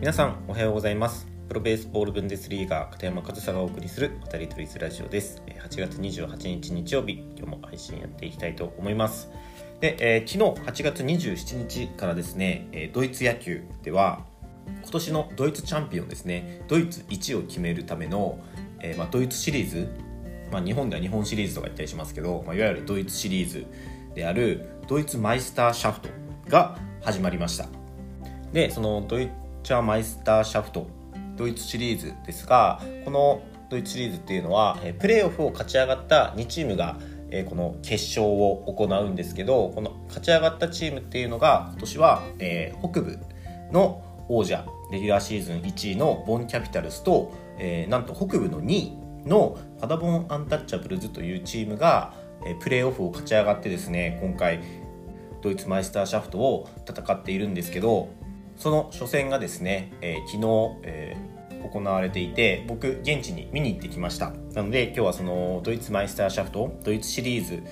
皆さんおはようございます。プロベースボールブンデスリーガー片山和沙がお送りする渡り鳥スラジオです。8月28日日曜日今日も配信やっていきたいと思います。で、えー、昨日8月27日からですね、え、ドイツ野球では今年のドイツチャンピオンですねドイツ1を決めるための、えー、まあ、ドイツシリーズ、まあ、日本では日本シリーズとか言ったりしますけど、まあ、いわゆるドイツシリーズであるドイツマイスターシャフトが始まりました。でそのドイチャーマイスターシャフトドイツシリーズですがこのドイツシリーズっていうのはプレーオフを勝ち上がった2チームがこの決勝を行うんですけどこの勝ち上がったチームっていうのが今年は北部の王者レギュラーシーズン1位のボンキャピタルスとなんと北部の2位のパダボンアンタッチャブルズというチームがプレーオフを勝ち上がってですね今回ドイツマイスターシャフトを戦っているんですけどその初戦がですね、えー、昨日、えー、行われていて僕現地に見に行ってきました。なので今日はそのドイツマイスターシャフトドイツシリーズ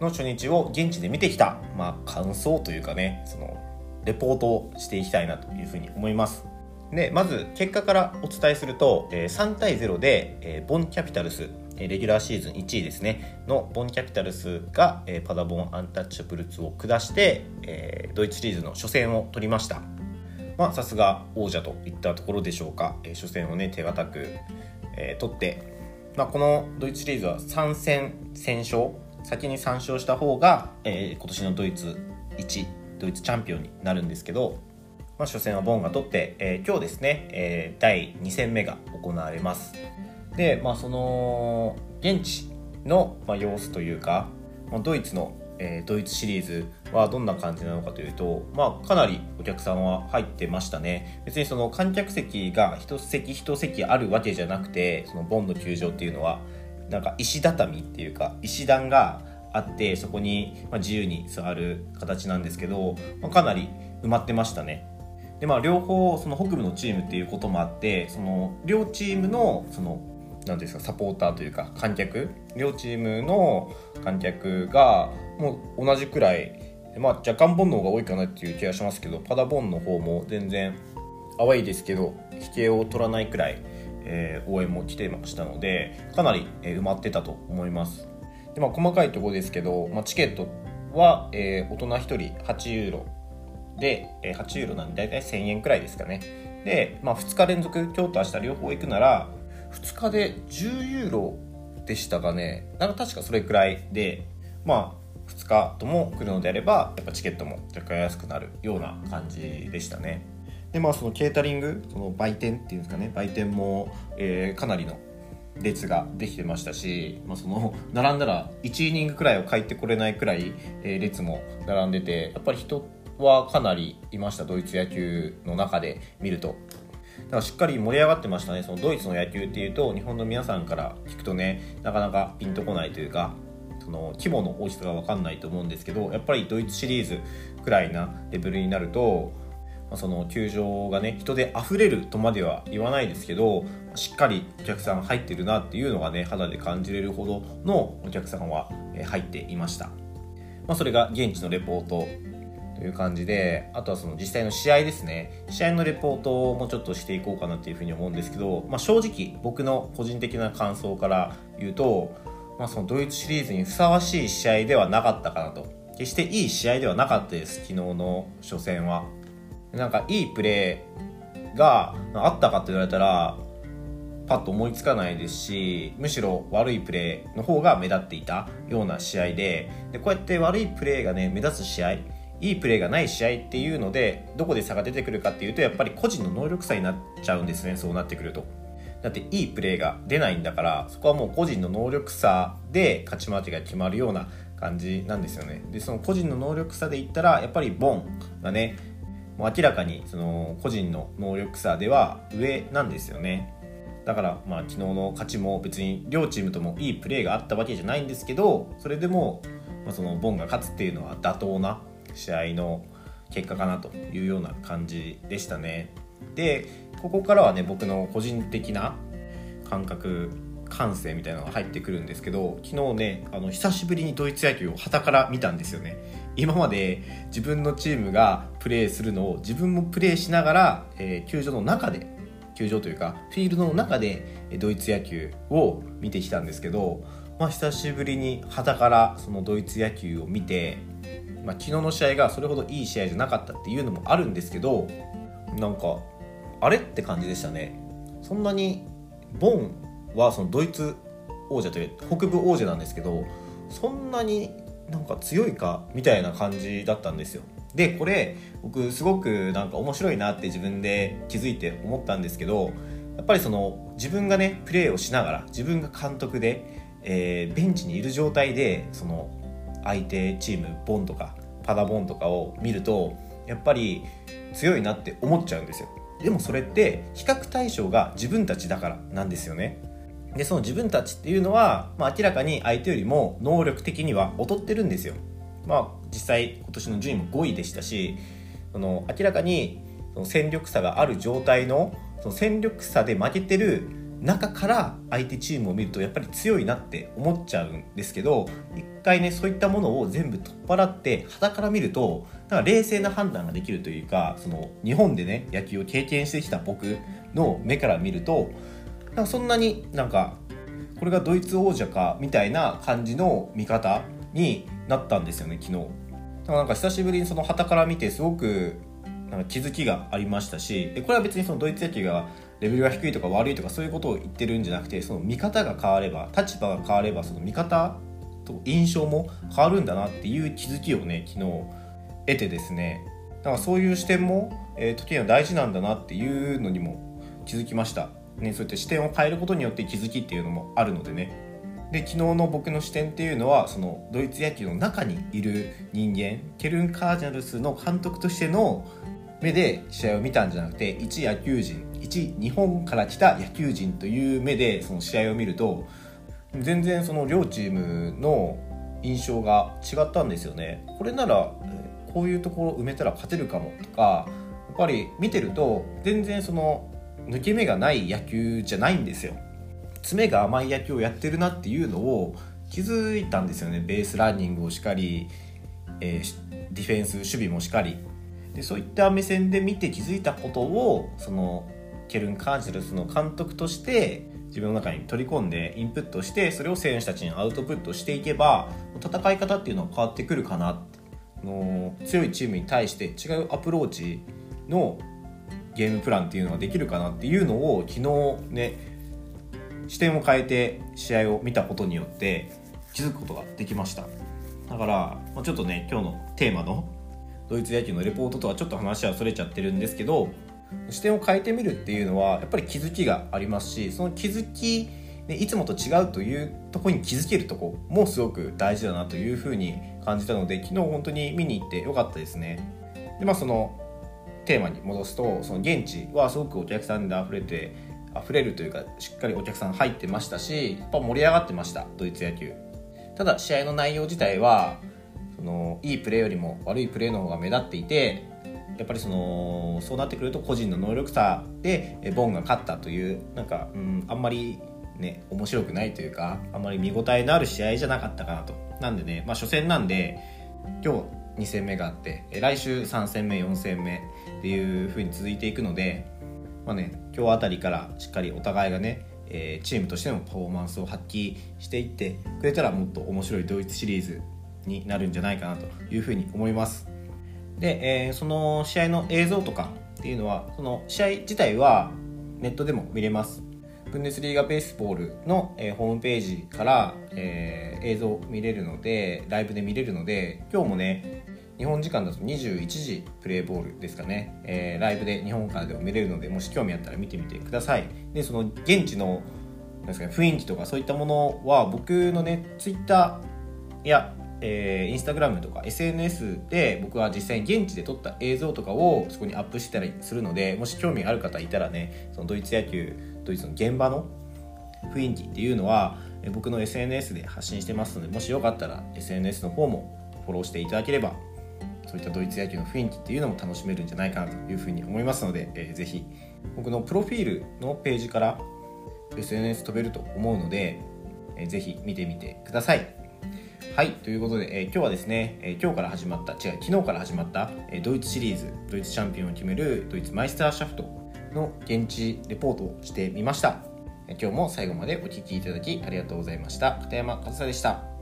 の初日を現地で見てきた、まあ、感想というかねそのレポートをしていきたいなというふうに思います。でまず結果からお伝えすると、えー、3対0で、えー、ボンキャピタルスレギュラーシーズン1位ですねのボンキャピタルスが、えー、パダボンアンタッチャブルツを下して、えー、ドイツシリーズの初戦を取りました。まあさすが王者といったところでしょうか、えー、初戦をね手堅く、えー、取って、まあ、このドイツシリーズは3戦先勝先に3勝した方が、えー、今年のドイツ1ドイツチャンピオンになるんですけど、まあ、初戦はボンが取って、えー、今日ですね、えー、第2戦目が行われます。で、まあ、その現地の、まあ、様子というか、まあ、ドイツのえー、ドイツシリーズはどんな感じなのかというと、まあ、かなりお客さんは入ってましたね。別にその観客席が一席一席あるわけじゃなくてそのボンの球場っていうのはなんか石畳っていうか石段があってそこに自由に座る形なんですけど、まあ、かなり埋まってましたね。でまあ両方その北部のチームっていうこともあってその両チームのその何ですかサポーターというか観客両チームの観客がもう同じくらい、まあ、若干ボンの方が多いかなっていう気がしますけどパダボンの方も全然淡いですけど引けを取らないくらい、えー、応援も来てましたのでかなり、えー、埋まってたと思います。で、まあ、細かいところですけど、まあ、チケットは、えー、大人1人8ユーロで、えー、8ユーロなんで大体1000円くらいですかね。で、まあ、2日連続今日と明日両方行くなら2日で10ユーロでしたかね。なんか確かそれくらいで。まあ2日とも来るのであればやっぱチケットも若干安くなるような感じでしたね。でまあそのケータリングその売店っていうんですかね。売店も、えー、かなりの列ができてましたし、まあ、その並んだら1イニングくらいは帰ってこれないくらい、えー、列も並んでてやっぱり人はかなりいました。ドイツ野球の中で見ると。だからしっかり盛り上がってましたね。そのドイツの野球っていうと日本の皆さんから聞くとねなかなかピンとこないというかその規模の大きさが分かんないと思うんですけどやっぱりドイツシリーズくらいなレベルになるとその球場がね人で溢れるとまでは言わないですけどしっかりお客さん入ってるなっていうのがね肌で感じれるほどのお客さんは入っていました、まあ、それが現地のレポートという感じであとはその実際の試合ですね。試合のレポートをもうちょっとしていこうかなっていうふうに思うんですけど、まあ、正直僕の個人的な感想から言うと、まあ、そのドイツシリーズにふさわしい試合ではなかったかなと。決していい試合ではなかったです昨日の初戦は。なんかいいプレーがあったかって言われたらパッと思いつかないですしむしろ悪いプレーの方が目立っていたような試合ででこうやって悪いプレーがね目立つ試合いいプレーがない試合っていうのでどこで差が出てくるかっていうとやっぱり個人の能力差になっちゃうんですねそうなってくると。だっていいプレーが出ないんだからそこはもう個人の能力差で勝ち負けが決まるような感じなんですよね。でその個人の能力差で言ったらやっぱりボンがねもう明らかにその個人の能力差では上なんですよね。だからまあ昨日の勝ちも別に両チームともいいプレーがあったわけじゃないんですけどそれでも、まあ、そのボンが勝つっていうのは妥当な試合の結果かなというような感じでしたね。でここからはね僕の個人的な感覚感性みたいなのが入ってくるんですけど昨日ねあの久しぶりにドイツ野球を旗から見たんですよね今まで自分のチームがプレーするのを自分もプレーしながら、えー、球場の中で球場というかフィールドの中でドイツ野球を見てきたんですけど、まあ、久しぶりに旗からそのドイツ野球を見て、まあ、昨日の試合がそれほどいい試合じゃなかったっていうのもあるんですけどなんかあれって感じでしたね。そんなにボンはそのドイツ王者という北部王者なんですけどそんなになんか強いかみたいな感じだったんですよでこれ僕すごくなんか面白いなって自分で気づいて思ったんですけどやっぱりその自分がねプレーをしながら自分が監督で、えー、ベンチにいる状態でその相手チームボンとかパダボンとかを見るとやっぱり強いなって思っちゃうんですよ。でもそれって比較対象が自分たちだからなんですよね。でその自分たちっていうのは、まあ、明らかに相手よりも能力的には劣ってるんですよ。まあ、実際今年の順位も5位でしたしその明らかにその戦力差がある状態のその戦力差で負けてる中から相手チームを見るとやっぱり強いなって思っちゃうんですけど一回ねそういったものを全部取っ払って肌から見るとなんか冷静な判断ができるというかその日本でね野球を経験してきた僕の目から見るとなんかそんなになんかこれがドイツ王者かみたいな感じの見方になったんですよね昨日。だからなんか久しぶりにその旗から見てすごくなんか気づきがありましたしこれは別にそのドイツ野球がレベルが低いとか悪いとかそういうことを言ってるんじゃなくてその見方が変われば立場が変わればその見方と印象も変わるんだなっていう気づきをね昨日得てですね。だからそういう視点も、えー、時には大事なんだなっていうのにも気づきました。ね、そういった視点を変えることによって気づきっていうのもあるのでね。で昨日の僕の視点っていうのはそのドイツ野球の中にいる人間ケルン・カージナルスの監督としての目で試合を見たんじゃなくて一野球人一日本から来た野球人という目でその試合を見ると全然その両チームの印象が違ったんですよね。これならこういうところ埋めたら勝てるかもとかやっぱり見てると全然その抜け目がない野球じゃないんですよ。詰めが甘い野球をやってるなっていうのを気づいたんですよね。ベースランニングをしかり、えー、ディフェンス守備もしかり。でそういった目線で見て気づいたことをそのケルン・カージルスの監督として自分の中に取り込んでインプットしてそれを選手たちにアウトプットしていけば戦い方っていうのは変わってくるかなの強いチームに対して違うアプローチのゲームプランっていうのができるかなっていうのを昨日ね視点を変えて試合を見たことによって気づくことができました。だからちょっとね今日のテーマのドイツ野球のレポートとはちょっと話はそれちゃってるんですけど視点を変えてみるっていうのはやっぱり気づきがありますしその気づきいつもと違うというとこに気づけるとこもすごく大事だなというふうに感じたので昨日本当に見に行ってよかったですね。でまあそのテーマに戻すとその現地はすごくお客さんで溢れて溢れるというかしっかりお客さん入ってましたしやっぱ盛り上がってましたドイツ野球。ただ試合の内容自体はそのいいプレーよりも悪いプレーの方が目立っていてやっぱりそのそうなってくると個人の能力差でボンが勝ったというなんか、うん、あんまりね面白くないというかあんまり見応えのある試合じゃなかったかなと。なんでね、まあ、初戦なんで今日2戦目があって来週3戦目4戦目っていう風に続いていくので、まあね、今日あたりからしっかりお互いがね、え、チームとしてのパフォーマンスを発揮していってくれたらもっと面白いドイツシリーズになるんじゃないかなというふうに思います。で、えー、その試合の映像とかっていうのはその試合自体はネットでも見れます。ブンデスリーガベースボールの、えー、ホームページから、えー、映像見れるのでライブで見れるので今日もね日本時間だと21時プレーボールですかね、えー、ライブで日本からでも見れるのでもし興味あったら見てみてください。でその現地のなんですか、ね、雰囲気とかそういったものは僕のねツイッターやえー、インスタグラムとか SNS で僕は実際に現地で撮った映像とかをそこにアップしたりするのでもし興味ある方いたらねそのドイツ野球ドイツの現場の雰囲気っていうのは僕の SNS で発信してますのでもしよかったら SNS の方もフォローしていただければそういったドイツ野球の雰囲気っていうのも楽しめるんじゃないかなというふうに思いますので、えー、ぜひ僕のプロフィールのページから SNS 飛べると思うので、えー、ぜひ見てみてください。はいということで、えー、今日はですね、えー、今日から始まった違う昨日から始まった、えー、ドイツシリーズドイツチャンピオンを決めるドイツマイスターシャフトの現地レポートをしてみました。今日も最後までお聴きいただきありがとうございました。片山和沙でした。